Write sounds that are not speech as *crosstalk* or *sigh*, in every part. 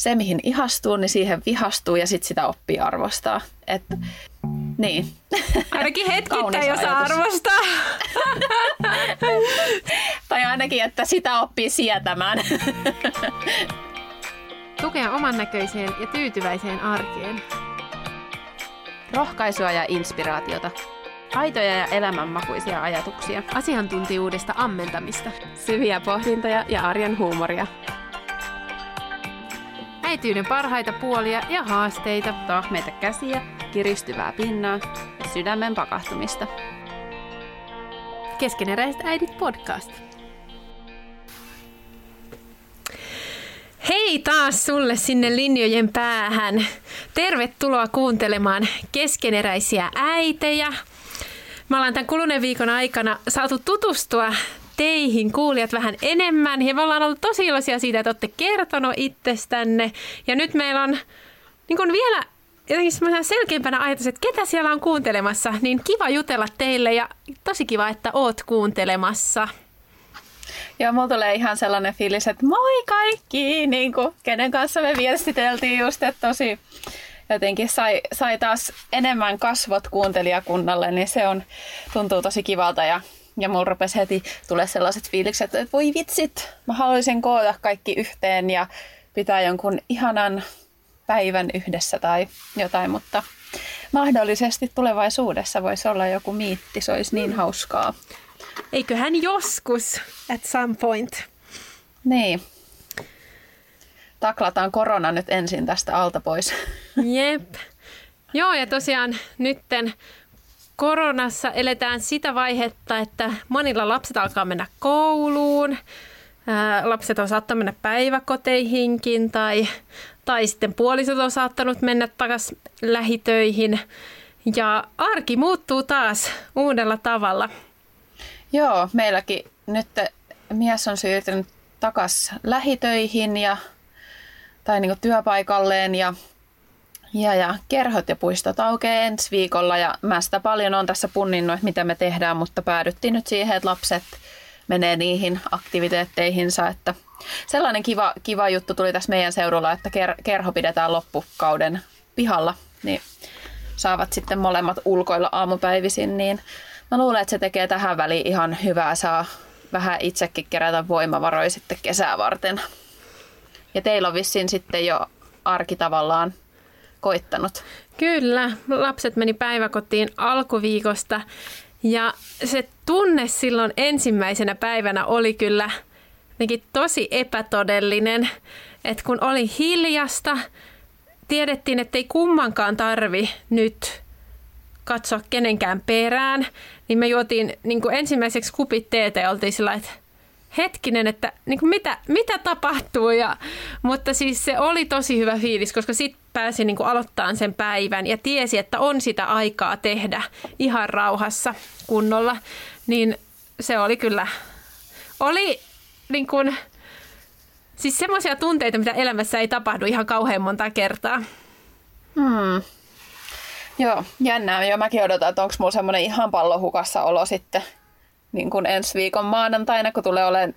Se, mihin ihastuu, niin siihen vihastuu ja sitten sitä oppii arvostaa. Et, niin. Ainakin *laughs* hetkittäin, jos ajatus. arvostaa. *laughs* tai ainakin, että sitä oppii sietämään. *laughs* Tukea oman näköiseen ja tyytyväiseen arkeen. Rohkaisua ja inspiraatiota. Aitoja ja elämänmakuisia ajatuksia. Asiantuntijuudesta ammentamista. Syviä pohdintoja ja arjen huumoria. Äityyden parhaita puolia ja haasteita. Tahmeita käsiä, kiristyvää pinnaa ja sydämen pakahtumista. Keskeneräiset äidit podcast. Hei taas sulle sinne linjojen päähän. Tervetuloa kuuntelemaan keskeneräisiä äitejä. Me ollaan tämän kuluneen viikon aikana saatu tutustua teihin kuulijat vähän enemmän ja me ollaan ollut tosi iloisia siitä, että olette kertonut itsestänne. Ja nyt meillä on niin kuin vielä jotenkin semmoisena selkeämpänä ajatus, että ketä siellä on kuuntelemassa, niin kiva jutella teille ja tosi kiva, että oot kuuntelemassa. Ja mulla tulee ihan sellainen fiilis, että moi kaikki, niin kuin, kenen kanssa me viestiteltiin just, että tosi jotenkin sai, sai taas enemmän kasvot kuuntelijakunnalle, niin se on, tuntuu tosi kivalta ja ja mulla rupesi heti tulee sellaiset fiilikset, että voi vitsit, mä haluaisin koota kaikki yhteen ja pitää jonkun ihanan päivän yhdessä tai jotain, mutta mahdollisesti tulevaisuudessa voisi olla joku miitti, se olisi niin hauskaa. Eiköhän joskus at some point. Niin. Taklataan korona nyt ensin tästä alta pois. Jep. Joo, ja tosiaan nytten koronassa eletään sitä vaihetta, että monilla lapset alkaa mennä kouluun. Lapset on saattanut mennä päiväkoteihinkin tai, tai sitten puolisot on saattanut mennä takaisin lähitöihin. Ja arki muuttuu taas uudella tavalla. Joo, meilläkin nyt mies on siirtynyt takas lähitöihin ja, tai niin työpaikalleen ja, ja, ja kerhot ja puistot aukeaa ensi viikolla ja mä sitä paljon on tässä punninnut, että mitä me tehdään, mutta päädyttiin nyt siihen, että lapset menee niihin aktiviteetteihinsa, että sellainen kiva, kiva juttu tuli tässä meidän seudulla, että ker- kerho pidetään loppukauden pihalla, niin saavat sitten molemmat ulkoilla aamupäivisin, niin mä luulen, että se tekee tähän väliin ihan hyvää, saa vähän itsekin kerätä voimavaroja sitten kesää varten. Ja teillä on vissiin sitten jo arki tavallaan koittanut. Kyllä, lapset meni päiväkotiin alkuviikosta ja se tunne silloin ensimmäisenä päivänä oli kyllä tosi epätodellinen, että kun oli hiljasta, tiedettiin, että ei kummankaan tarvi nyt katsoa kenenkään perään, niin me juotiin niin ensimmäiseksi kupit teetä ja oltiin sillä, että hetkinen, että niin kuin mitä, mitä tapahtuu. Ja, mutta siis se oli tosi hyvä fiilis, koska sitten pääsi niin aloittamaan sen päivän ja tiesi, että on sitä aikaa tehdä ihan rauhassa kunnolla. Niin se oli kyllä, oli niin kuin, siis semmoisia tunteita, mitä elämässä ei tapahdu ihan kauhean monta kertaa. Hmm. Joo, jännää. Jo mäkin odotan, että onko mulla semmoinen ihan pallohukassa olo sitten niin kuin ensi viikon maanantaina, kun tulee olemaan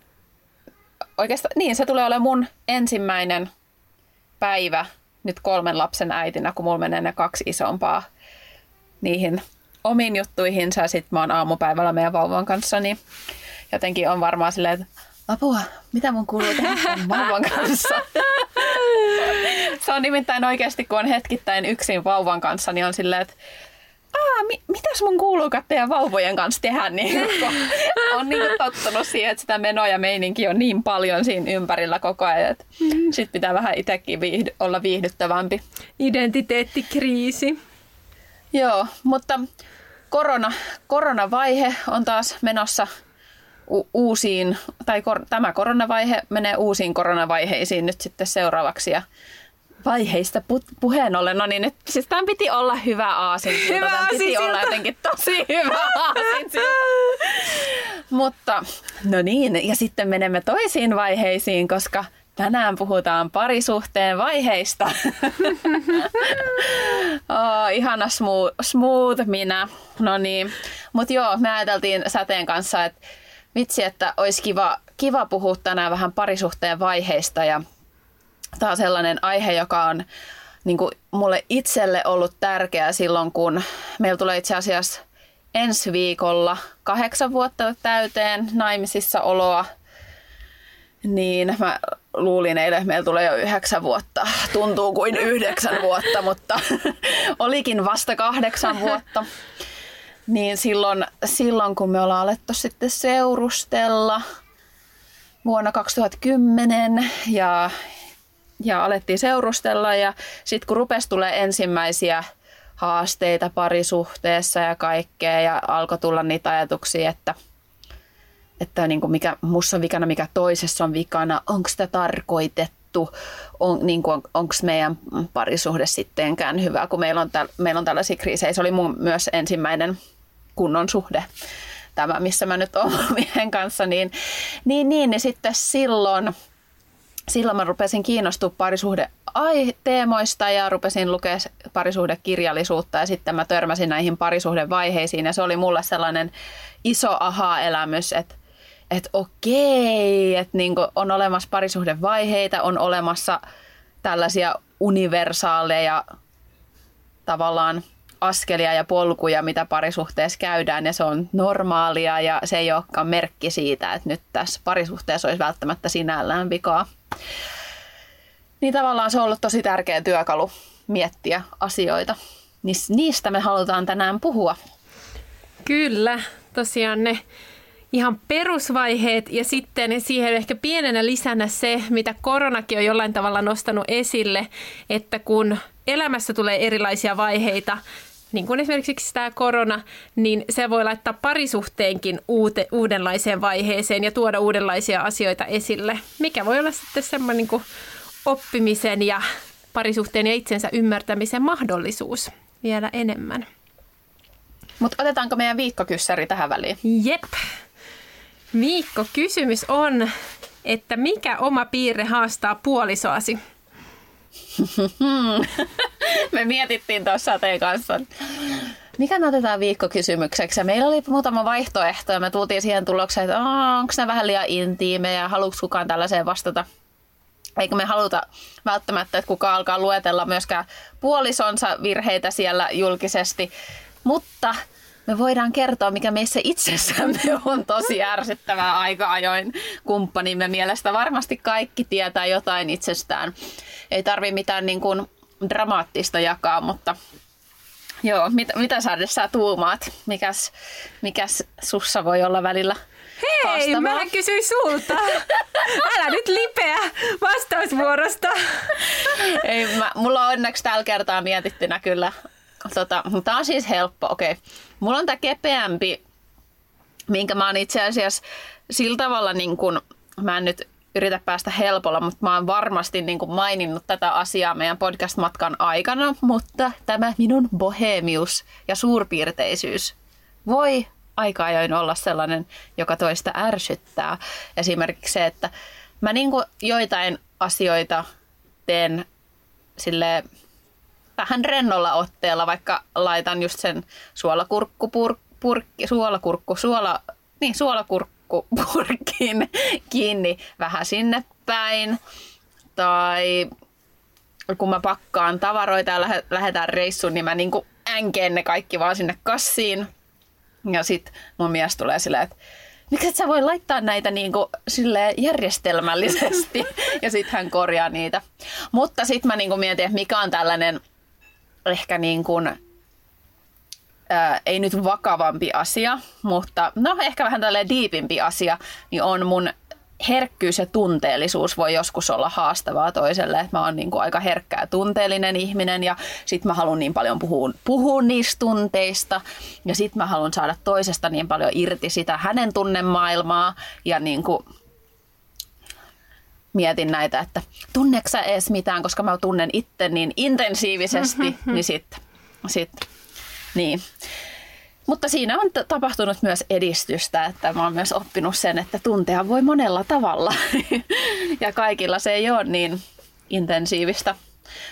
oikeastaan, niin se tulee olemaan mun ensimmäinen päivä nyt kolmen lapsen äitinä, kun mulla menee ne kaksi isompaa niihin omiin juttuihinsa ja sitten mä oon aamupäivällä meidän vauvan kanssa, niin jotenkin on varmaan silleen, että apua, mitä mun kuuluu tehdä vauvan kanssa? se on nimittäin oikeasti, kun on hetkittäin yksin vauvan kanssa, niin on silleen, että Aa, mi- mitäs mun kuuluu teidän vauvojen kanssa tehdä, niin *laughs* on niin tottunut siihen, että sitä menoa ja meininki on niin paljon siinä ympärillä koko ajan, että sit pitää vähän itsekin viihdy- olla viihdyttävämpi. Identiteettikriisi. Joo, mutta korona, koronavaihe on taas menossa u- uusiin, tai kor- tämä koronavaihe menee uusiin koronavaiheisiin nyt sitten seuraavaksi. Ja vaiheista pu- puheen ollen, no niin nyt, siis tämän piti olla hyvä aasin. Hyvä Tämän piti aasinsilta. olla jotenkin tosi hyvä aasin. *laughs* Mutta no niin, ja sitten menemme toisiin vaiheisiin, koska tänään puhutaan parisuhteen vaiheista. *laughs* oh, ihana smooth, smooth minä. No niin, mutta joo, me ajateltiin Säteen kanssa, että vitsi, että olisi kiva, kiva puhua tänään vähän parisuhteen vaiheista ja tämä on sellainen aihe, joka on niin kuin mulle itselle ollut tärkeä silloin, kun meillä tulee itse asiassa ensi viikolla kahdeksan vuotta täyteen naimisissa oloa. Niin mä luulin eilen, että meillä tulee jo yhdeksän vuotta. Tuntuu kuin yhdeksän vuotta, mutta *laughs* olikin vasta kahdeksan vuotta. Niin silloin, silloin kun me ollaan alettu sitten seurustella vuonna 2010 ja, ja alettiin seurustella ja sitten kun rupesi tulee ensimmäisiä haasteita parisuhteessa ja kaikkea ja alkoi tulla niitä ajatuksia, että, että niin kuin mikä mussa on vikana, mikä toisessa on vikana, onko sitä tarkoitettu, on, niin kuin, on, onko meidän parisuhde sittenkään hyvä, kun meillä on, täl, meillä on tällaisia kriisejä. Se oli mun myös ensimmäinen kunnon suhde tämä, missä mä nyt olen *laughs* miehen kanssa, niin, niin, niin, niin sitten silloin, silloin mä rupesin kiinnostua parisuhde teemoista ja rupesin lukea parisuhdekirjallisuutta ja sitten mä törmäsin näihin parisuhdevaiheisiin ja se oli mulle sellainen iso aha-elämys, että että okei, että niin on olemassa parisuhdevaiheita, on olemassa tällaisia universaaleja tavallaan askelia ja polkuja, mitä parisuhteessa käydään ja se on normaalia ja se ei olekaan merkki siitä, että nyt tässä parisuhteessa olisi välttämättä sinällään vikaa. Niin tavallaan se on ollut tosi tärkeä työkalu miettiä asioita. Niistä me halutaan tänään puhua. Kyllä, tosiaan ne ihan perusvaiheet ja sitten siihen ehkä pienenä lisänä se, mitä koronakin on jollain tavalla nostanut esille, että kun elämässä tulee erilaisia vaiheita, niin kuin esimerkiksi tämä korona, niin se voi laittaa parisuhteenkin uute, uudenlaiseen vaiheeseen ja tuoda uudenlaisia asioita esille, mikä voi olla sitten semmoinen niin kuin oppimisen ja parisuhteen ja itsensä ymmärtämisen mahdollisuus vielä enemmän. Mutta otetaanko meidän viikkokyssäri tähän väliin? Jep. Viikko kysymys on, että mikä oma piirre haastaa puolisoasi? Me mietittiin tuossa teidän kanssa. Mikä me otetaan viikkokysymykseksi? Ja meillä oli muutama vaihtoehto ja me tultiin siihen tulokseen, että onko ne vähän liian intiimejä, haluatko kukaan tällaiseen vastata? Eikä me haluta välttämättä, että kukaan alkaa luetella myöskään puolisonsa virheitä siellä julkisesti. Mutta me voidaan kertoa, mikä meissä itsessämme *laughs* on tosi ärsyttävää aika ajoin kumppanimme mielestä. Varmasti kaikki tietää jotain itsestään. Ei tarvi mitään niin kuin dramaattista jakaa, mutta joo, mit, mitä sä, sä tuumaat? Mikäs, mikäs sussa voi olla välillä Hei, haastavaa? mä kysyin sulta. *laughs* Älä nyt lipeä vastausvuorosta. Ei, mä, mulla on onneksi tällä kertaa mietittynä kyllä. Tota, tämä on siis helppo, okei. Okay. Mulla on tämä kepeämpi, minkä mä oon itse asiassa sillä tavalla niin kun, mä en nyt yritä päästä helpolla, mutta mä oon varmasti niin kuin maininnut tätä asiaa meidän podcast-matkan aikana, mutta tämä minun bohemius ja suurpiirteisyys voi aika ajoin olla sellainen, joka toista ärsyttää. Esimerkiksi se, että mä niin kuin joitain asioita teen sille vähän rennolla otteella, vaikka laitan just sen suolakurkkupurkki, suolakurkku, suola, niin suolakurkkupurkin *laughs* kiinni vähän sinne päin. Tai kun mä pakkaan tavaroita ja lähe, lähdetään reissuun, niin mä niinku änkeen ne kaikki vaan sinne kassiin. Ja sit mun mies tulee silleen, että miksi et sä voi laittaa näitä niinku sille järjestelmällisesti? *laughs* ja sit hän korjaa niitä. Mutta sit mä niinku mietin, että mikä on tällainen ehkä niin kuin, ää, ei nyt vakavampi asia, mutta no ehkä vähän tällainen diipimpi asia, niin on mun herkkyys ja tunteellisuus voi joskus olla haastavaa toiselle. Että mä oon niin kuin aika herkkä ja tunteellinen ihminen ja sit mä haluan niin paljon puhua, puhua niistä tunteista ja sit mä haluan saada toisesta niin paljon irti sitä hänen tunnemaailmaa ja niin kuin mietin näitä, että tunneksä edes mitään, koska mä tunnen itse niin intensiivisesti, niin sitten sit, niin. Mutta siinä on t- tapahtunut myös edistystä, että mä oon myös oppinut sen, että tuntea voi monella tavalla. *laughs* ja kaikilla se ei ole niin intensiivistä.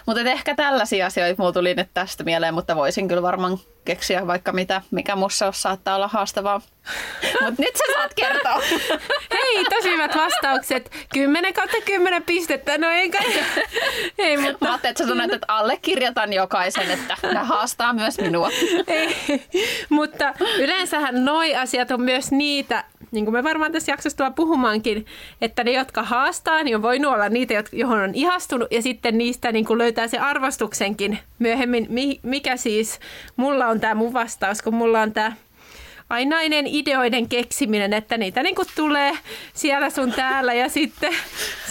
Mutta ehkä tällaisia asioita mulla tuli nyt tästä mieleen, mutta voisin kyllä varmaan keksiä vaikka mitä, mikä mussa saattaa olla haastavaa. *laughs* Mutta nyt sä saat kertoa. *laughs* Hei, tosi hyvät vastaukset. 10 kautta 10 pistettä. No ei kai. *laughs* Ei, mutta... Mä ajattelin, että sä sanoit, että allekirjoitan jokaisen, että nämä haastaa myös minua. Ei. Mutta yleensähän noi asiat on myös niitä, niin kuin me varmaan tässä jaksossa puhumaankin, että ne, jotka haastaa, niin on voinut olla niitä, johon on ihastunut, ja sitten niistä niin kuin löytää se arvostuksenkin myöhemmin, mikä siis mulla on tämä mun vastaus, kun mulla on tämä ainainen ideoiden keksiminen, että niitä niin tulee siellä sun täällä. Ja sitten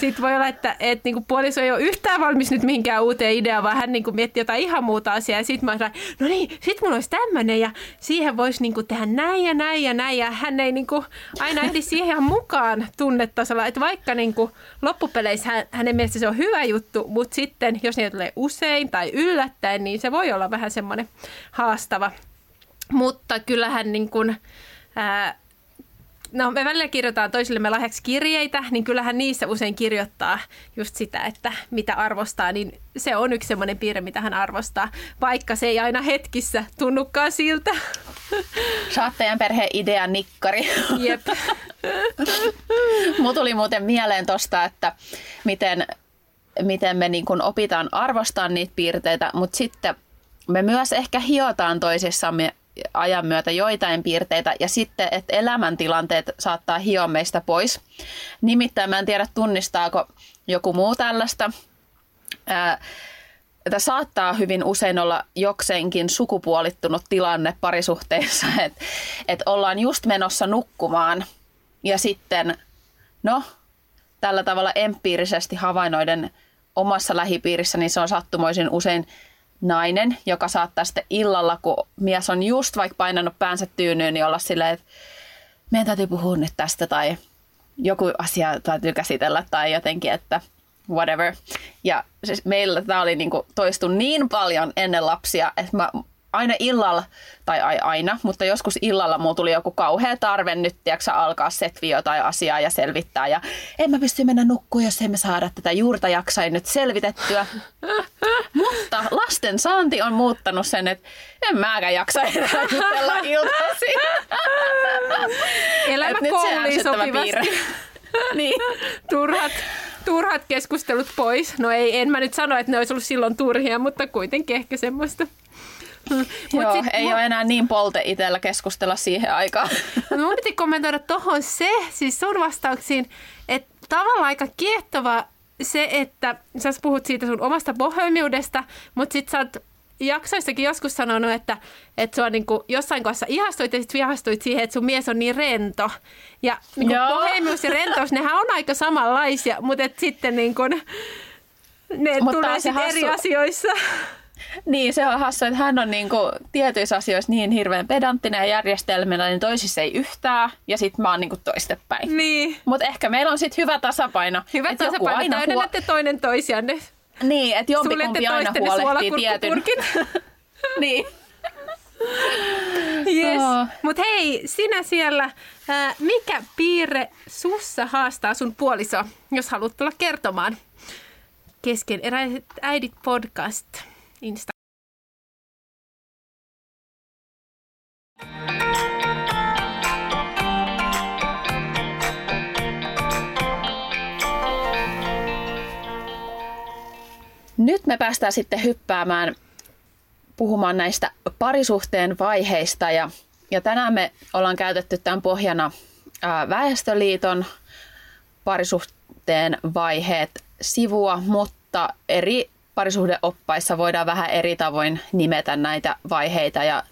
sit voi olla, että et niin puoliso ei ole yhtään valmis nyt mihinkään uuteen ideaan, vaan hän niin miettii jotain ihan muuta asiaa. Ja sitten mä olen, no niin, sit mulla olisi tämmöinen ja siihen voisi niin tehdä näin ja näin ja näin. Ja hän ei niin aina ehdi siihen mukaan tunnetasolla, että vaikka niin loppupeleissä hän, hänen mielestä se on hyvä juttu, mutta sitten jos niitä tulee usein tai yllättäen, niin se voi olla vähän semmoinen haastava mutta kyllähän niin kuin, ää, no me välillä kirjoitetaan toisillemme lahjaksi kirjeitä, niin kyllähän niissä usein kirjoittaa just sitä, että mitä arvostaa, niin se on yksi semmoinen piirre, mitä hän arvostaa, vaikka se ei aina hetkissä tunnukaan siltä. *laughs* Saat teidän perheen idean nikkari. Jep. *laughs* Mulla tuli muuten mieleen tosta, että miten, miten me niin kun opitaan arvostaa niitä piirteitä, mutta sitten me myös ehkä hiotaan toisissamme ajan myötä joitain piirteitä ja sitten, että elämäntilanteet saattaa hioa meistä pois. Nimittäin mä en tiedä tunnistaako joku muu tällaista. Ää, että saattaa hyvin usein olla jokseenkin sukupuolittunut tilanne parisuhteessa, *laughs* että et ollaan just menossa nukkumaan ja sitten, no, tällä tavalla empiirisesti havainnoiden omassa lähipiirissä, niin se on sattumoisin usein nainen, joka saattaa sitten illalla, kun mies on just vaikka painanut päänsä tyynyyn, niin olla silleen, että meidän täytyy puhua nyt tästä tai joku asia täytyy käsitellä tai jotenkin, että whatever. Ja siis meillä tämä oli niinku toistu niin paljon ennen lapsia, että mä aina illalla, tai ai aina, mutta joskus illalla mulla tuli joku kauhea tarve nyt, tiiäksä, alkaa setviä jotain asiaa ja selvittää. Ja en mä pysty mennä nukkuun, jos emme saada tätä juurta jaksain nyt selvitettyä. mutta lasten saanti on muuttanut sen, että en mäkään jaksa enää jutella *laughs* iltasi. Elämä kouluun sopivasti. *laughs* niin. Turhat turhat keskustelut pois. No ei, en mä nyt sano, että ne olisi ollut silloin turhia, mutta kuitenkin ehkä semmoista. Joo, sit, ei mu- ole enää niin polte itsellä keskustella siihen aikaan. No, *laughs* mun piti kommentoida tuohon se, siis sun vastauksiin, että tavallaan aika kiehtova se, että sä puhut siitä sun omasta bohemiudesta, mutta sit sä oot jaksoissakin joskus sanonut, että, että sua niin kuin jossain kohdassa ihastuit ja sitten vihastuit siihen, että sun mies on niin rento. Ja niin kuin bohemius ja rentous, nehän on aika samanlaisia, mutta et sitten niin kuin, ne mutta tulee eri asioissa. Niin, se on hassu, että hän on niinku tietyissä asioissa niin hirveän pedanttinen ja järjestelmällä, niin toisissa ei yhtään, ja sitten mä oon niinku toistepäin. Niin. Mutta ehkä meillä on sitten hyvä tasapaino. Hyvä tasapaino, aina täydennätte huo... toinen toisianne. Niin, että jompikumpi aina huolehtii tietyn. *laughs* niin. Yes. Oh. Mutta hei, sinä siellä, ää, mikä piirre sussa haastaa sun puoliso, jos haluat tulla kertomaan? Kesken eräiset äidit podcast. Insta. Nyt me päästään sitten hyppäämään puhumaan näistä parisuhteen vaiheista ja, ja tänään me ollaan käytetty tämän pohjana ää, Väestöliiton parisuhteen vaiheet sivua, mutta eri parisuhdeoppaissa voidaan vähän eri tavoin nimetä näitä vaiheita ja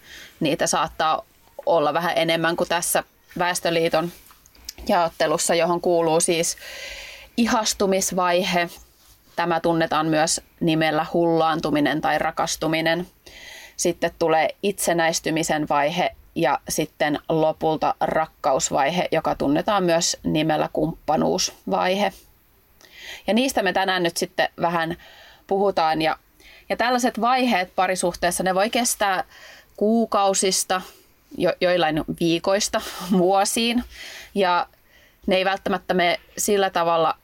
niitä saattaa olla vähän enemmän kuin tässä Väestöliiton jaottelussa, johon kuuluu siis ihastumisvaihe. Tämä tunnetaan myös nimellä hullaantuminen tai rakastuminen. Sitten tulee itsenäistymisen vaihe ja sitten lopulta rakkausvaihe, joka tunnetaan myös nimellä kumppanuusvaihe. Ja niistä me tänään nyt sitten vähän puhutaan. Ja, ja tällaiset vaiheet parisuhteessa, ne voi kestää kuukausista, jo, joillain viikoista, *laughs* vuosiin. Ja ne ei välttämättä mene sillä tavalla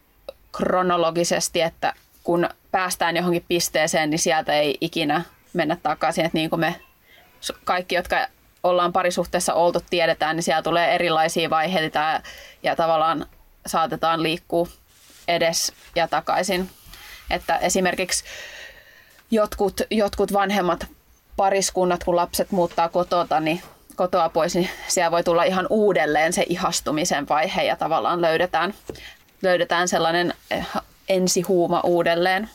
kronologisesti, että kun päästään johonkin pisteeseen, niin sieltä ei ikinä mennä takaisin. Että niin kuin me kaikki, jotka ollaan parisuhteessa oltu, tiedetään, niin siellä tulee erilaisia vaiheita ja, tavallaan saatetaan liikkua edes ja takaisin. Että esimerkiksi jotkut, jotkut vanhemmat pariskunnat, kun lapset muuttaa kotota, niin kotoa pois, niin siellä voi tulla ihan uudelleen se ihastumisen vaihe ja tavallaan löydetään, löydetään sellainen eh, ensihuuma uudelleen.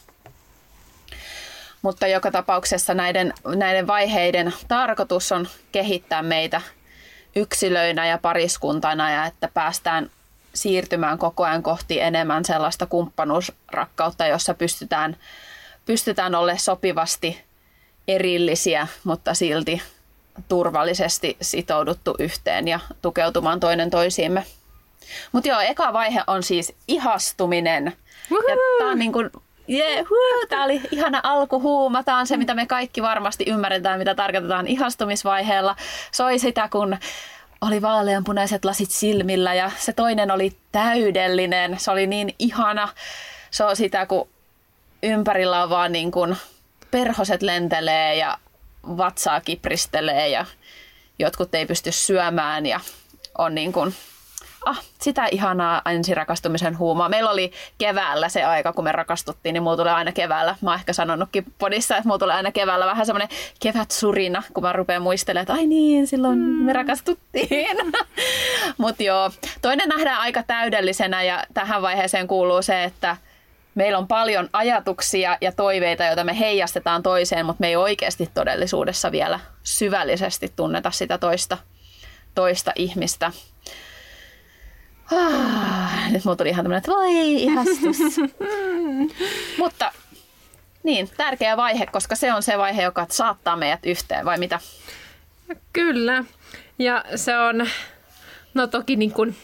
Mutta joka tapauksessa näiden, näiden vaiheiden tarkoitus on kehittää meitä yksilöinä ja pariskuntana ja että päästään siirtymään koko ajan kohti enemmän sellaista kumppanuusrakkautta, jossa pystytään, pystytään olemaan sopivasti erillisiä, mutta silti turvallisesti sitouduttu yhteen ja tukeutumaan toinen toisiimme. Mutta joo, eka vaihe on siis ihastuminen. Ja tää on niin kuin, yeah, tää oli ihana alkuhuuma. Tää on se, mitä me kaikki varmasti ymmärretään, mitä tarkoitetaan ihastumisvaiheella. Soi sitä, kun oli vaaleanpunaiset lasit silmillä ja se toinen oli täydellinen. Se oli niin ihana. Se on sitä, kun ympärillä on vaan niin kuin perhoset lentelee ja vatsaa kipristelee ja jotkut ei pysty syömään ja on niin kuin, ah, sitä ihanaa ensirakastumisen huumaa. Meillä oli keväällä se aika, kun me rakastuttiin, niin mulla tulee aina keväällä, mä oon ehkä sanonutkin podissa, että mulla tulee aina keväällä vähän semmoinen kevät surina, kun mä rupean muistelemaan, että ai niin, silloin mm. me rakastuttiin. *laughs* Mutta joo, toinen nähdään aika täydellisenä ja tähän vaiheeseen kuuluu se, että – meillä on paljon ajatuksia ja toiveita, joita me heijastetaan toiseen, mutta me ei oikeasti todellisuudessa vielä syvällisesti tunneta sitä toista, toista ihmistä. Ah, nyt mulla tuli ihan tämmöinen, että voi ihastus. *laughs* mutta niin, tärkeä vaihe, koska se on se vaihe, joka saattaa meidät yhteen, vai mitä? Kyllä. Ja se on, no toki niin kuin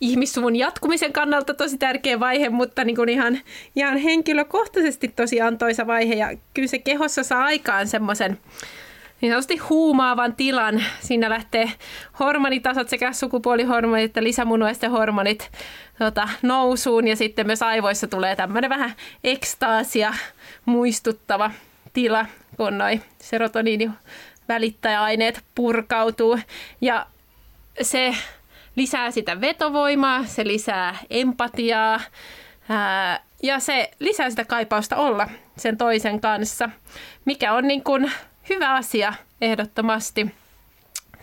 ihmissuvun jatkumisen kannalta tosi tärkeä vaihe, mutta niin kuin ihan, ihan henkilökohtaisesti tosi antoisa vaihe. Ja kyllä se kehossa saa aikaan semmoisen niin sanotusti huumaavan tilan. Siinä lähtee hormonitasot sekä sukupuolihormonit että lisämunuaisten hormonit tota, nousuun ja sitten myös aivoissa tulee tämmöinen vähän ekstaasia muistuttava tila, kun noi serotoniini välittäjäaineet purkautuu. Ja se lisää sitä vetovoimaa, se lisää empatiaa ää, ja se lisää sitä kaipausta olla sen toisen kanssa, mikä on niin kuin hyvä asia ehdottomasti.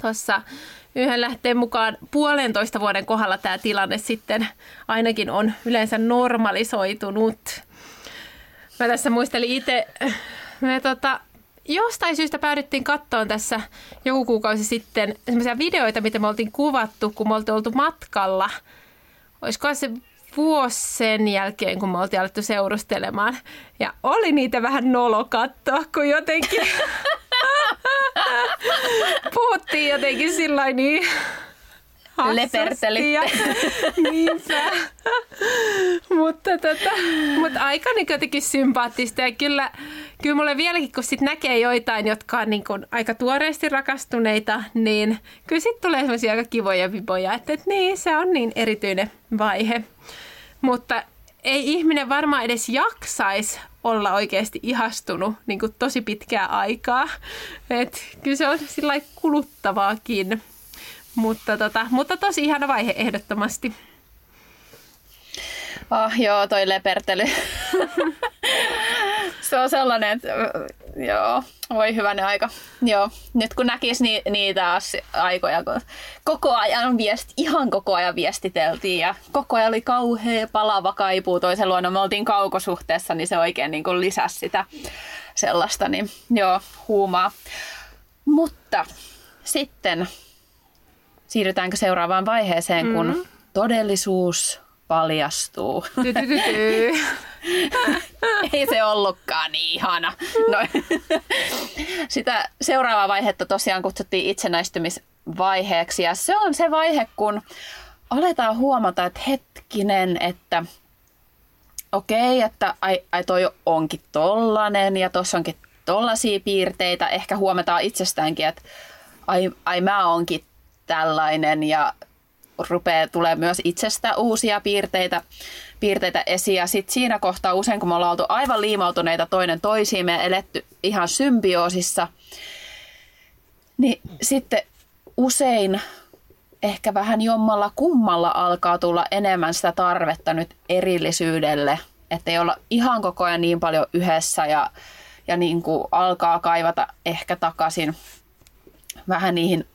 Tuossa yhden lähteen mukaan puolentoista vuoden kohdalla tämä tilanne sitten ainakin on yleensä normalisoitunut. Mä tässä muistelin itse, me tota, jostain syystä päädyttiin kattoon tässä joku kuukausi sitten semmoisia videoita, mitä me oltiin kuvattu, kun me oltiin oltu matkalla. Olisiko se vuosi sen jälkeen, kun me oltiin alettu seurustelemaan. Ja oli niitä vähän nolo katsoa, kun jotenkin *laughs* puhuttiin jotenkin sillä niin Leperteli. Niinpä. mutta, tota, mutta aika niin jotenkin sympaattista ja kyllä, kyllä mulle vieläkin, kun sit näkee joitain, jotka on niin kuin aika tuoreesti rakastuneita, niin kyllä sitten tulee sellaisia aika kivoja viboja, että, että niin, se on niin erityinen vaihe. Mutta ei ihminen varmaan edes jaksaisi olla oikeasti ihastunut niin kuin tosi pitkää aikaa. Et kyllä se on sillä kuluttavaakin. Mutta, tota, mutta tosi ihana vaihe ehdottomasti. Oh, joo, toi lepertely. *laughs* se on sellainen, että joo, voi hyvänä aika. Joo, nyt kun näkisi ni, niitä aikoja, kun koko ajan viesti, ihan koko ajan viestiteltiin ja koko ajan oli kauhea palava kaipuu toisen luona. Me oltiin kaukosuhteessa, niin se oikein niin kuin lisäsi sitä sellaista, niin joo, huumaa. Mutta sitten siirrytäänkö seuraavaan vaiheeseen, kun mm. todellisuus paljastuu. *laughs* *laughs* Ei se ollutkaan niin ihana. No, *laughs* sitä seuraavaa vaihetta tosiaan kutsuttiin itsenäistymisvaiheeksi ja se on se vaihe, kun aletaan huomata, että hetkinen, että okei, että ai, ai toi onkin tollanen ja tuossa onkin tollaisia piirteitä. Ehkä huomataan itsestäänkin, että ai, ai mä onkin tällainen ja rupeaa tulee myös itsestä uusia piirteitä, piirteitä esiin. Ja sitten siinä kohtaa usein, kun me ollaan oltu aivan liimautuneita toinen toisiin, me eletty ihan symbioosissa, niin sitten usein ehkä vähän jommalla kummalla alkaa tulla enemmän sitä tarvetta nyt erillisyydelle, että ei olla ihan koko ajan niin paljon yhdessä ja, ja niin kuin alkaa kaivata ehkä takaisin vähän niihin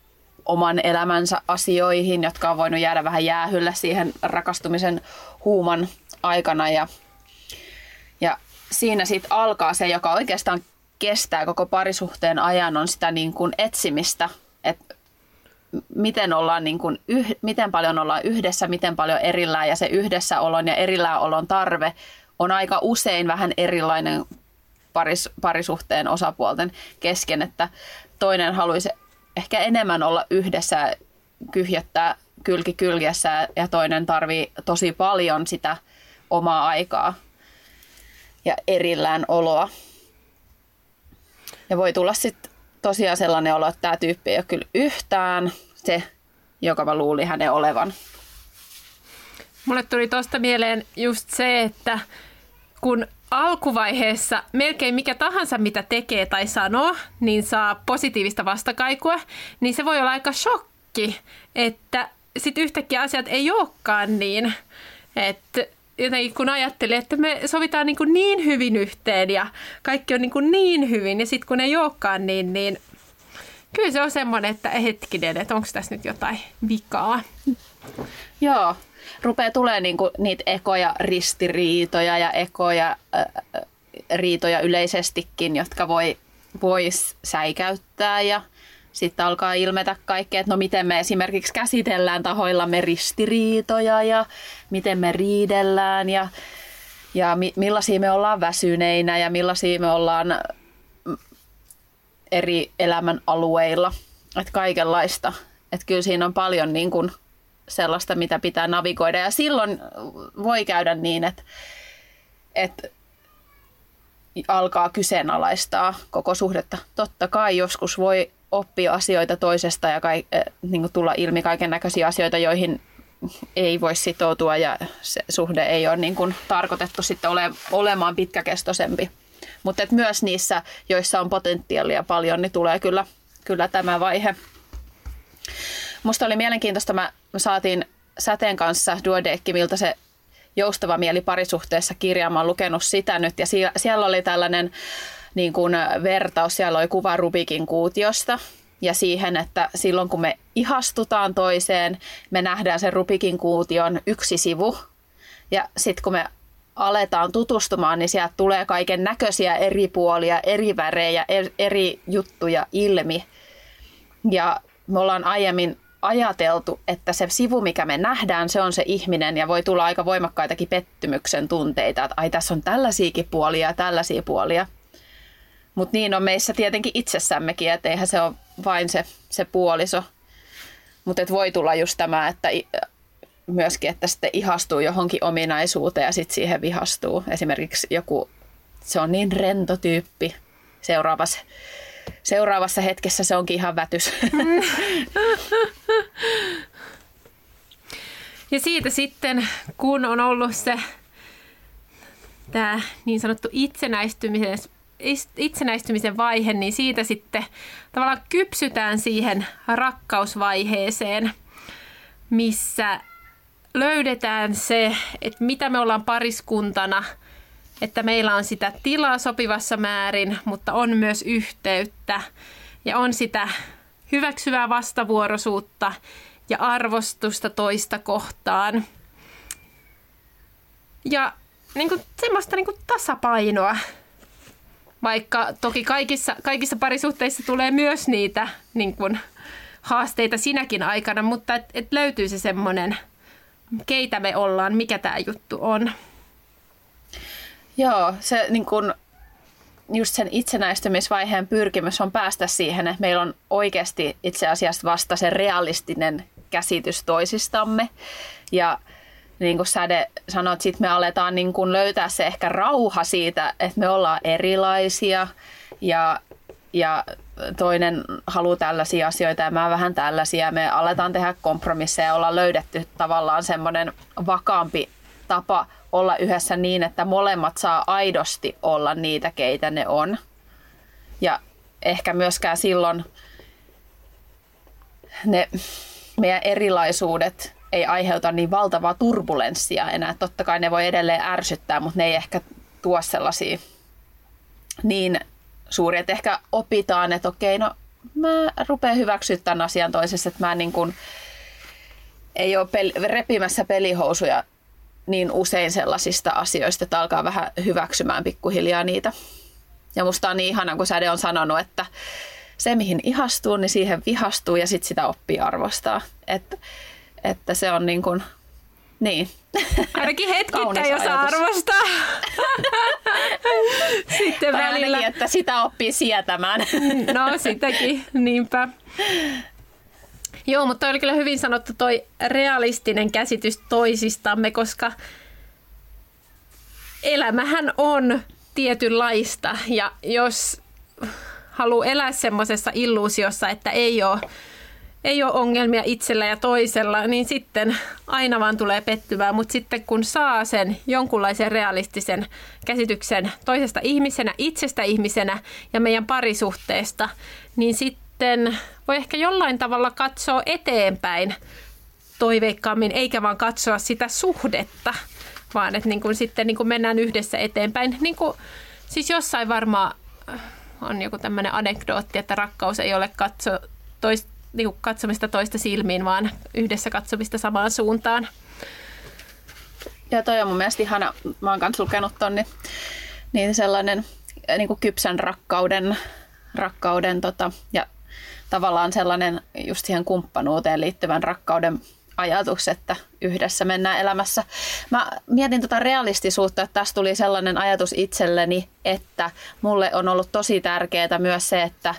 oman elämänsä asioihin, jotka on voinut jäädä vähän jäähylle siihen rakastumisen huuman aikana. Ja, ja siinä sitten alkaa se, joka oikeastaan kestää koko parisuhteen ajan, on sitä niin kuin etsimistä, että miten, ollaan niin kuin yh, miten paljon ollaan yhdessä, miten paljon erillään ja se yhdessäolon ja erilläolon tarve on aika usein vähän erilainen paris, parisuhteen osapuolten kesken, että toinen haluaisi ehkä enemmän olla yhdessä kyhjöttää kylki kyljessä ja toinen tarvii tosi paljon sitä omaa aikaa ja erillään oloa. Ja voi tulla sitten tosiaan sellainen olo, että tämä tyyppi ei ole kyllä yhtään se, joka mä luulin hänen olevan. Mulle tuli tuosta mieleen just se, että kun alkuvaiheessa melkein mikä tahansa, mitä tekee tai sanoo, niin saa positiivista vastakaikua, niin se voi olla aika shokki, että sitten yhtäkkiä asiat ei olekaan niin. Että jotenkin kun ajattelee, että me sovitaan niin, niin hyvin yhteen ja kaikki on niin, niin hyvin, ja sitten kun ei olekaan niin, niin kyllä se on semmoinen, että hetkinen, että onko tässä nyt jotain vikaa. Joo, rupeaa tulee niinku niitä ekoja ristiriitoja ja ekoja äh, riitoja yleisestikin, jotka voi, vois säikäyttää ja sitten alkaa ilmetä kaikkea, että no miten me esimerkiksi käsitellään tahoillamme ristiriitoja ja miten me riidellään ja, ja mi, millaisia me ollaan väsyneinä ja millaisia me ollaan eri elämän alueilla. Että kaikenlaista. Että kyllä siinä on paljon niin kuin sellaista, mitä pitää navigoida. Ja silloin voi käydä niin, että, että alkaa kyseenalaistaa koko suhdetta. Totta kai joskus voi oppia asioita toisesta ja kai, äh, niin kuin tulla ilmi kaiken näköisiä asioita, joihin ei voi sitoutua ja se suhde ei ole niin kuin tarkoitettu sitten ole, olemaan pitkäkestoisempi. Mutta myös niissä, joissa on potentiaalia paljon, niin tulee kyllä, kyllä tämä vaihe. Musta oli mielenkiintoista, mä, me saatiin Säteen kanssa Duodekki, miltä se joustava mieli parisuhteessa kirja. Mä oon lukenut sitä nyt ja siellä oli tällainen niin kuin vertaus, siellä oli kuva Rubikin kuutiosta ja siihen, että silloin kun me ihastutaan toiseen, me nähdään sen Rubikin kuution yksi sivu ja sitten kun me aletaan tutustumaan, niin sieltä tulee kaiken näköisiä eri puolia, eri värejä, eri juttuja ilmi. Ja me ollaan aiemmin ajateltu, että se sivu, mikä me nähdään, se on se ihminen ja voi tulla aika voimakkaitakin pettymyksen tunteita, että ai tässä on tällaisiakin puolia ja tällaisia puolia. Mutta niin on meissä tietenkin itsessämmekin, että eihän se ole vain se, se puoliso. Mutta voi tulla just tämä, että myöskin, että sitten ihastuu johonkin ominaisuuteen ja sitten siihen vihastuu. Esimerkiksi joku, se on niin rento tyyppi seuraavassa, seuraavassa hetkessä se onkin ihan vätys. *laughs* Ja siitä sitten, kun on ollut se tämä niin sanottu itsenäistymisen, itsenäistymisen vaihe, niin siitä sitten tavallaan kypsytään siihen rakkausvaiheeseen, missä löydetään se, että mitä me ollaan pariskuntana, että meillä on sitä tilaa sopivassa määrin, mutta on myös yhteyttä ja on sitä hyväksyvää vastavuoroisuutta ja arvostusta toista kohtaan. Ja niin kuin, semmoista niin kuin tasapainoa. Vaikka toki kaikissa, kaikissa parisuhteissa tulee myös niitä niin kuin, haasteita sinäkin aikana, mutta et, et löytyy se semmoinen, keitä me ollaan, mikä tämä juttu on. Joo, se niin kun, just sen itsenäistymisvaiheen pyrkimys on päästä siihen, että meillä on oikeasti itse asiassa vasta se realistinen käsitys toisistamme. Ja niin kuin Säde sanoit, sitten me aletaan niin kuin löytää se ehkä rauha siitä, että me ollaan erilaisia ja, ja toinen haluaa tällaisia asioita ja mä vähän tällaisia. Me aletaan tehdä kompromisseja ja ollaan löydetty tavallaan semmoinen vakaampi tapa olla yhdessä niin, että molemmat saa aidosti olla niitä, keitä ne on. Ja ehkä myöskään silloin ne meidän erilaisuudet ei aiheuta niin valtavaa turbulenssia enää. Totta kai ne voi edelleen ärsyttää, mutta ne ei ehkä tuo sellaisia niin suuria, että ehkä opitaan, että okei, no mä rupean hyväksyä tämän asian toisessa, että mä niin kuin, ei ole pel- repimässä pelihousuja niin usein sellaisista asioista, että alkaa vähän hyväksymään pikkuhiljaa niitä. Ja musta on niin ihana, kun Säde on sanonut, että se mihin ihastuu, niin siihen vihastuu ja sitten sitä oppii arvostaa. Että, että se on niin kuin, niin. Ainakin *laughs* hetkittäin, jos arvostaa. *laughs* Sitten tai välillä. Ainakin, että sitä oppii sietämään. no sitäkin, niinpä. Joo, mutta oli kyllä hyvin sanottu toi realistinen käsitys toisistamme, koska elämähän on tietynlaista ja jos haluaa elää semmoisessa illuusiossa, että ei ole, ei ole ongelmia itsellä ja toisella, niin sitten aina vaan tulee pettymään. Mutta sitten kun saa sen jonkunlaisen realistisen käsityksen toisesta ihmisenä, itsestä ihmisenä ja meidän parisuhteesta, niin sitten sitten voi ehkä jollain tavalla katsoa eteenpäin toiveikkaammin, eikä vaan katsoa sitä suhdetta, vaan että niin kuin sitten niin kuin mennään yhdessä eteenpäin. Niin kuin, siis jossain varmaan äh, on joku tämmöinen anekdootti, että rakkaus ei ole katso, tois, niin kuin katsomista toista silmiin, vaan yhdessä katsomista samaan suuntaan. Ja toi on mun mielestä ihana, mä oon kanssa lukenut ton, niin, niin sellainen niin kuin kypsän rakkauden, rakkauden tota, ja tavallaan sellainen just siihen kumppanuuteen liittyvän rakkauden ajatus, että yhdessä mennään elämässä. Mä mietin tota realistisuutta, että tässä tuli sellainen ajatus itselleni, että mulle on ollut tosi tärkeää myös se, että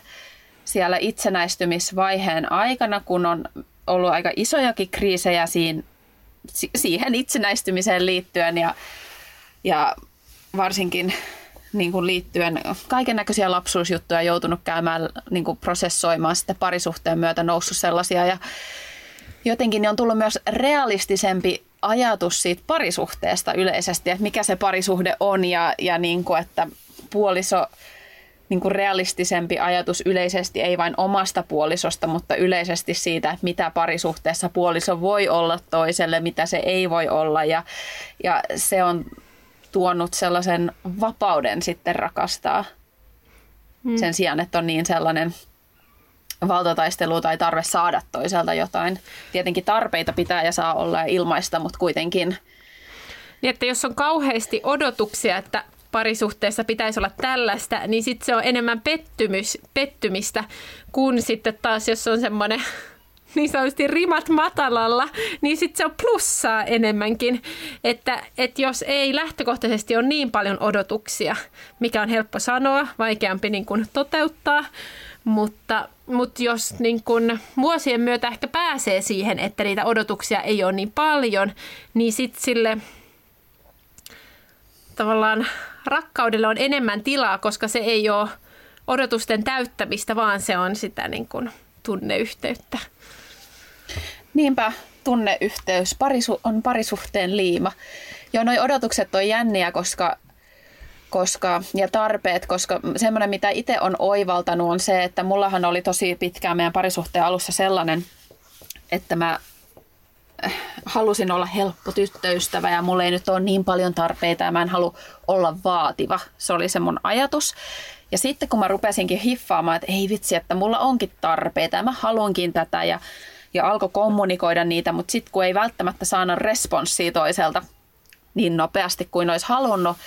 siellä itsenäistymisvaiheen aikana, kun on ollut aika isojakin kriisejä siinä, siihen itsenäistymiseen liittyen ja, ja varsinkin niin kuin liittyen kaiken näköisiä lapsuusjuttuja joutunut käymään niin kuin prosessoimaan sitten parisuhteen myötä noussut sellaisia ja jotenkin niin on tullut myös realistisempi ajatus siitä parisuhteesta yleisesti, että mikä se parisuhde on ja, ja niin kuin, että puoliso niin kuin realistisempi ajatus yleisesti, ei vain omasta puolisosta, mutta yleisesti siitä, että mitä parisuhteessa puoliso voi olla toiselle, mitä se ei voi olla. Ja, ja se on tuonut sellaisen vapauden sitten rakastaa hmm. sen sijaan, että on niin sellainen valtataistelu tai tarve saada toiselta jotain. Tietenkin tarpeita pitää ja saa olla ja ilmaista, mutta kuitenkin. Niin, että jos on kauheasti odotuksia, että parisuhteessa pitäisi olla tällaista, niin sitten se on enemmän pettymys, pettymistä kuin sitten taas, jos on semmoinen niin sanotusti rimat matalalla, niin sitten se on plussaa enemmänkin. Että, että jos ei lähtökohtaisesti ole niin paljon odotuksia, mikä on helppo sanoa, vaikeampi niin kuin toteuttaa, mutta, mutta jos niin kun vuosien myötä ehkä pääsee siihen, että niitä odotuksia ei ole niin paljon, niin sitten sille tavallaan rakkaudelle on enemmän tilaa, koska se ei ole odotusten täyttämistä, vaan se on sitä niin kun tunneyhteyttä. Niinpä, tunneyhteys parisu- on parisuhteen liima. Joo, noi odotukset on jänniä, koska, koska, ja tarpeet, koska semmoinen, mitä itse on oivaltanut, on se, että mullahan oli tosi pitkään meidän parisuhteen alussa sellainen, että mä äh, halusin olla helppo tyttöystävä ja mulla ei nyt ole niin paljon tarpeita ja mä en halua olla vaativa. Se oli se mun ajatus. Ja sitten kun mä rupesinkin hiffaamaan, että ei vitsi, että mulla onkin tarpeita ja mä haluankin tätä ja ja alkoi kommunikoida niitä, mutta sitten kun ei välttämättä saanut responssia toiselta niin nopeasti kuin olisi halunnut,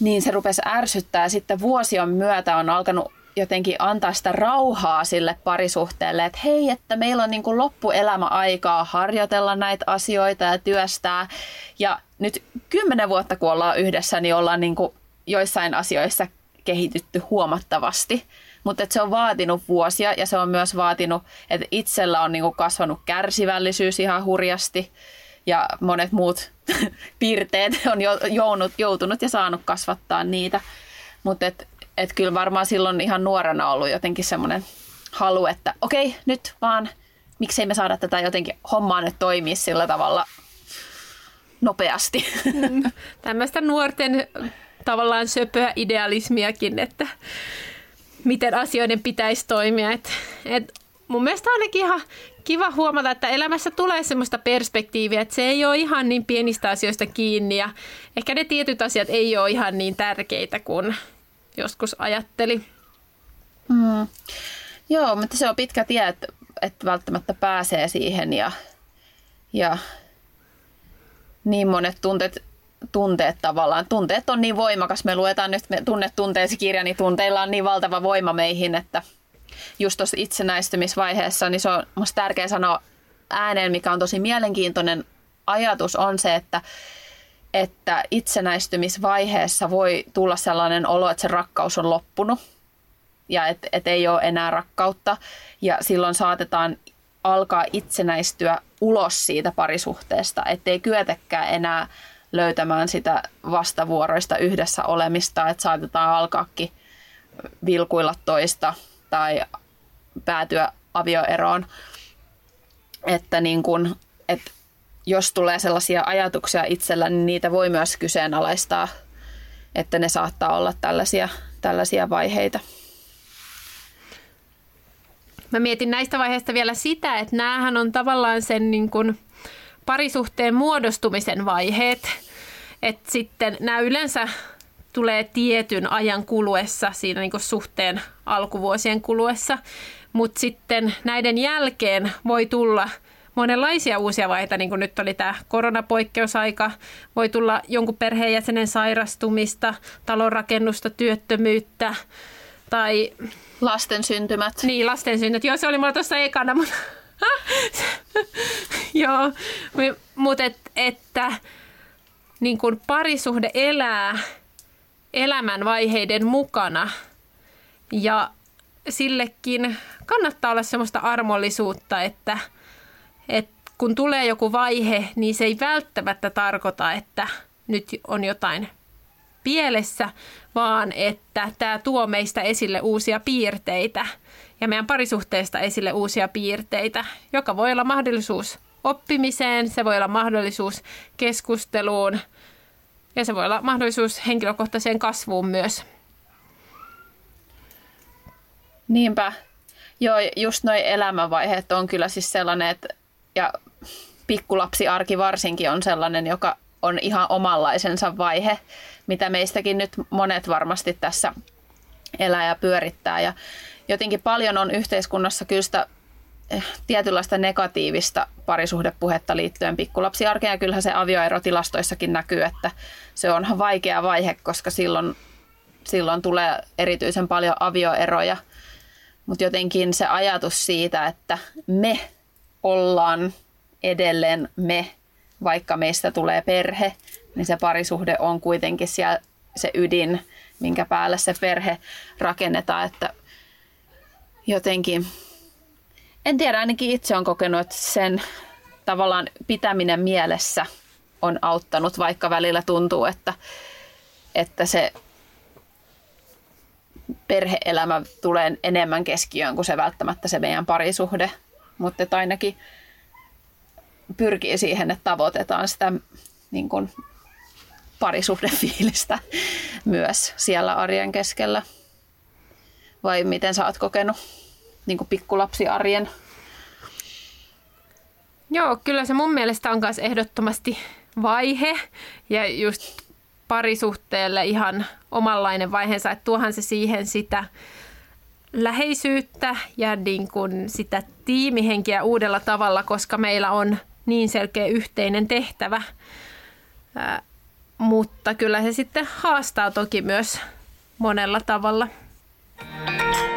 niin se rupesi ärsyttää sitten vuosien myötä on alkanut jotenkin antaa sitä rauhaa sille parisuhteelle, että hei, että meillä on niin kuin loppuelämä aikaa harjoitella näitä asioita ja työstää. Ja nyt kymmenen vuotta kun ollaan yhdessä, niin ollaan niin kuin joissain asioissa kehitytty huomattavasti. Mutta se on vaatinut vuosia ja se on myös vaatinut, että itsellä on niin kuin kasvanut kärsivällisyys ihan hurjasti ja monet muut *laughs* piirteet on jounut, joutunut ja saanut kasvattaa niitä. Mutta et, et kyllä varmaan silloin ihan nuorena ollut jotenkin semmoinen halu, että okei, nyt vaan miksei me saada tätä jotenkin hommaa nyt toimia sillä tavalla nopeasti. Mm, tämmöistä nuorten tavallaan söpöä idealismiakin, että miten asioiden pitäisi toimia. Et, et mun mielestä ainakin ihan kiva huomata, että elämässä tulee semmoista perspektiiviä, että se ei ole ihan niin pienistä asioista kiinni ja ehkä ne tietyt asiat ei ole ihan niin tärkeitä kuin joskus ajatteli. Hmm. Joo, mutta se on pitkä tie, että, että välttämättä pääsee siihen ja, ja niin monet tunteet, tunteet tavallaan. Tunteet on niin voimakas. Me luetaan nyt Tunnet tunteesi kirja, niin tunteilla on niin valtava voima meihin, että just tuossa itsenäistymisvaiheessa, niin se on musta tärkeä sanoa ääneen, mikä on tosi mielenkiintoinen ajatus, on se, että, että itsenäistymisvaiheessa voi tulla sellainen olo, että se rakkaus on loppunut ja että et ei ole enää rakkautta ja silloin saatetaan alkaa itsenäistyä ulos siitä parisuhteesta, ettei kyetäkään enää löytämään sitä vastavuoroista yhdessä olemista, että saatetaan alkaakin vilkuilla toista tai päätyä avioeroon. Että niin kun, että jos tulee sellaisia ajatuksia itsellä, niin niitä voi myös kyseenalaistaa, että ne saattaa olla tällaisia, tällaisia vaiheita. Mä mietin näistä vaiheista vielä sitä, että näähän on tavallaan sen niin kuin parisuhteen muodostumisen vaiheet. Että sitten nämä yleensä tulee tietyn ajan kuluessa, siinä niin suhteen alkuvuosien kuluessa, mutta sitten näiden jälkeen voi tulla monenlaisia uusia vaiheita, niin kuin nyt oli tämä koronapoikkeusaika, voi tulla jonkun perheenjäsenen sairastumista, talonrakennusta, työttömyyttä tai... Lasten syntymät. Niin, lasten syntymät. Joo, se oli mulla tuossa ekana, mutta... *laughs* Joo, mutta et, että niin kun parisuhde elää elämän vaiheiden mukana ja sillekin kannattaa olla semmoista armollisuutta, että, että kun tulee joku vaihe, niin se ei välttämättä tarkoita, että nyt on jotain pielessä, vaan että tämä tuo meistä esille uusia piirteitä ja meidän parisuhteesta esille uusia piirteitä, joka voi olla mahdollisuus oppimiseen, se voi olla mahdollisuus keskusteluun ja se voi olla mahdollisuus henkilökohtaiseen kasvuun myös. Niinpä. Joo, just noin elämänvaiheet on kyllä siis sellainen, että ja pikkulapsiarki varsinkin on sellainen, joka on ihan omanlaisensa vaihe, mitä meistäkin nyt monet varmasti tässä elää ja pyörittää. Ja jotenkin paljon on yhteiskunnassa kyllä sitä eh, tietynlaista negatiivista parisuhdepuhetta liittyen pikkulapsiarkeen. Ja kyllähän se avioerotilastoissakin näkyy, että se on vaikea vaihe, koska silloin, silloin tulee erityisen paljon avioeroja. Mutta jotenkin se ajatus siitä, että me ollaan edelleen me, vaikka meistä tulee perhe, niin se parisuhde on kuitenkin siellä se ydin, minkä päälle se perhe rakennetaan, että jotenkin, en tiedä, ainakin itse on kokenut, että sen tavallaan pitäminen mielessä on auttanut, vaikka välillä tuntuu, että, että se perheelämä tulee enemmän keskiöön kuin se välttämättä se meidän parisuhde. Mutta ainakin pyrkii siihen, että tavoitetaan sitä niin kuin parisuhdefiilistä myös siellä arjen keskellä. Vai miten sä oot kokenut niin kuin pikkulapsiarjen? Joo, kyllä se mun mielestä on myös ehdottomasti vaihe ja just parisuhteelle ihan omanlainen vaiheensa, että tuohan se siihen sitä läheisyyttä ja niin kuin sitä tiimihenkiä uudella tavalla, koska meillä on niin selkeä yhteinen tehtävä. Mutta kyllä se sitten haastaa toki myös monella tavalla. Thank you.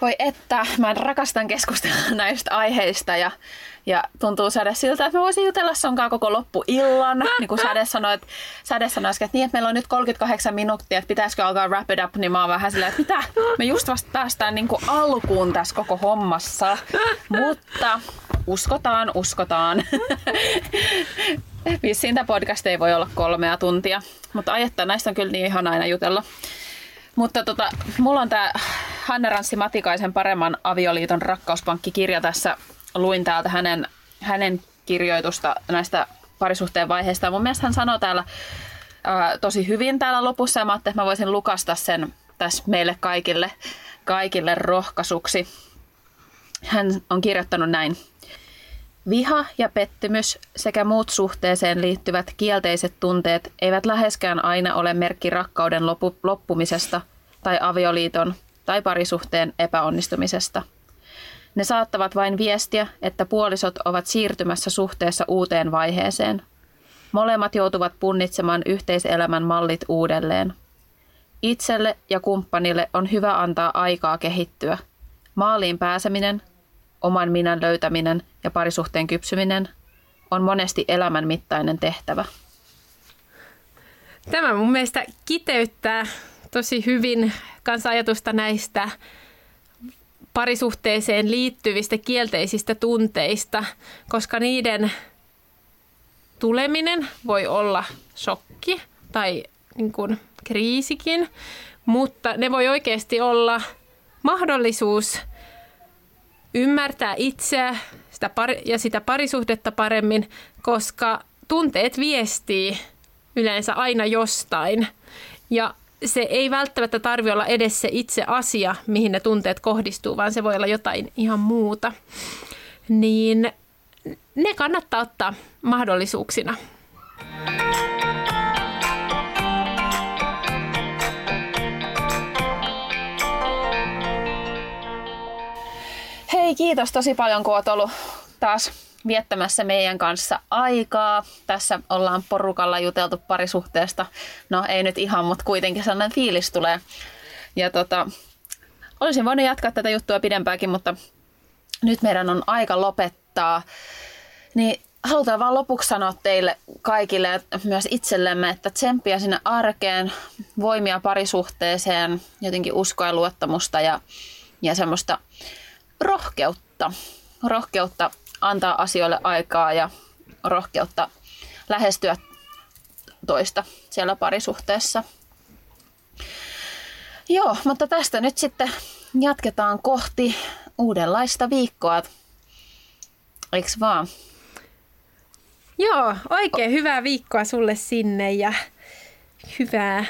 Voi että, mä rakastan keskustella *laughs* näistä aiheista ja, ja tuntuu Säde siltä, että mä voisin jutella sonkaan koko loppuillan. *laughs* Niin kuin Säde sanoi, että, Säde sanoi että, niin, että meillä on nyt 38 minuuttia, että pitäisikö alkaa wrap it up, niin mä oon vähän silleen, että mitä, me just vasta päästään niin kuin alkuun tässä koko hommassa. *laughs* Mutta uskotaan, uskotaan. Vissiin tämä podcast ei voi olla kolmea tuntia, mutta ajetta näistä on kyllä niin ihan aina jutella. Mutta tota, mulla on tämä Hanne Ranssi Matikaisen paremman avioliiton rakkauspankkikirja tässä. Luin täältä hänen, hänen kirjoitusta näistä parisuhteen vaiheista. mun mielestä hän sanoo täällä ää, tosi hyvin täällä lopussa. Ja mä että mä voisin lukasta sen tässä meille kaikille, kaikille rohkaisuksi. Hän on kirjoittanut näin. Viha ja pettymys sekä muut suhteeseen liittyvät kielteiset tunteet eivät läheskään aina ole merkki rakkauden lopu- loppumisesta tai avioliiton tai parisuhteen epäonnistumisesta. Ne saattavat vain viestiä, että puolisot ovat siirtymässä suhteessa uuteen vaiheeseen. Molemmat joutuvat punnitsemaan yhteiselämän mallit uudelleen. Itselle ja kumppanille on hyvä antaa aikaa kehittyä. Maaliin pääseminen, oman minän löytäminen ja parisuhteen kypsyminen on monesti elämän mittainen tehtävä. Tämä mun mielestä kiteyttää tosi hyvin kanssa ajatusta näistä parisuhteeseen liittyvistä kielteisistä tunteista, koska niiden tuleminen voi olla shokki tai niin kuin kriisikin, mutta ne voi oikeasti olla mahdollisuus ymmärtää itseä sitä pari- ja sitä parisuhdetta paremmin, koska tunteet viestii yleensä aina jostain. Ja se ei välttämättä tarvi olla edes se itse asia, mihin ne tunteet kohdistuu, vaan se voi olla jotain ihan muuta. Niin ne kannattaa ottaa mahdollisuuksina. Hei, kiitos tosi paljon, kun oot ollut taas viettämässä meidän kanssa aikaa. Tässä ollaan porukalla juteltu parisuhteesta. No ei nyt ihan, mutta kuitenkin sellainen fiilis tulee. Ja tota, olisin voinut jatkaa tätä juttua pidempäänkin, mutta nyt meidän on aika lopettaa. Niin halutaan vaan lopuksi sanoa teille kaikille ja myös itsellemme, että tsemppiä sinne arkeen, voimia parisuhteeseen, jotenkin uskoa ja luottamusta ja, ja semmoista rohkeutta. Rohkeutta antaa asioille aikaa ja rohkeutta lähestyä toista siellä parisuhteessa. Joo, mutta tästä nyt sitten jatketaan kohti uudenlaista viikkoa. Eiks vaan? Joo, oikein hyvää viikkoa sulle sinne ja hyvää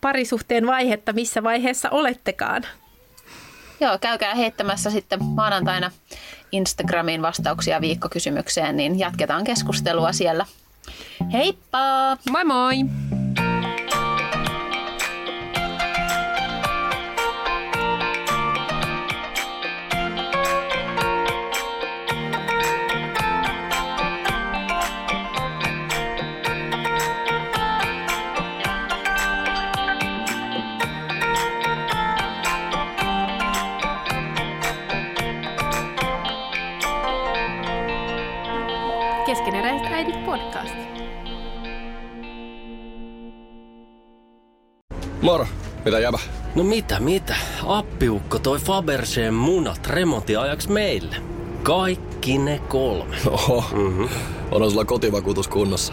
parisuhteen vaihetta, missä vaiheessa olettekaan. Joo, käykää heittämässä sitten maanantaina Instagramiin vastauksia viikkokysymykseen, niin jatketaan keskustelua siellä. Heippa! Moi moi! Podcast. Moro, mitä jäbä? No mitä, mitä? Appiukko toi Faberseen munat remontiajaksi meille. Kaikki ne kolme. Oho, mm-hmm. on sulla kotivakuutus kunnossa.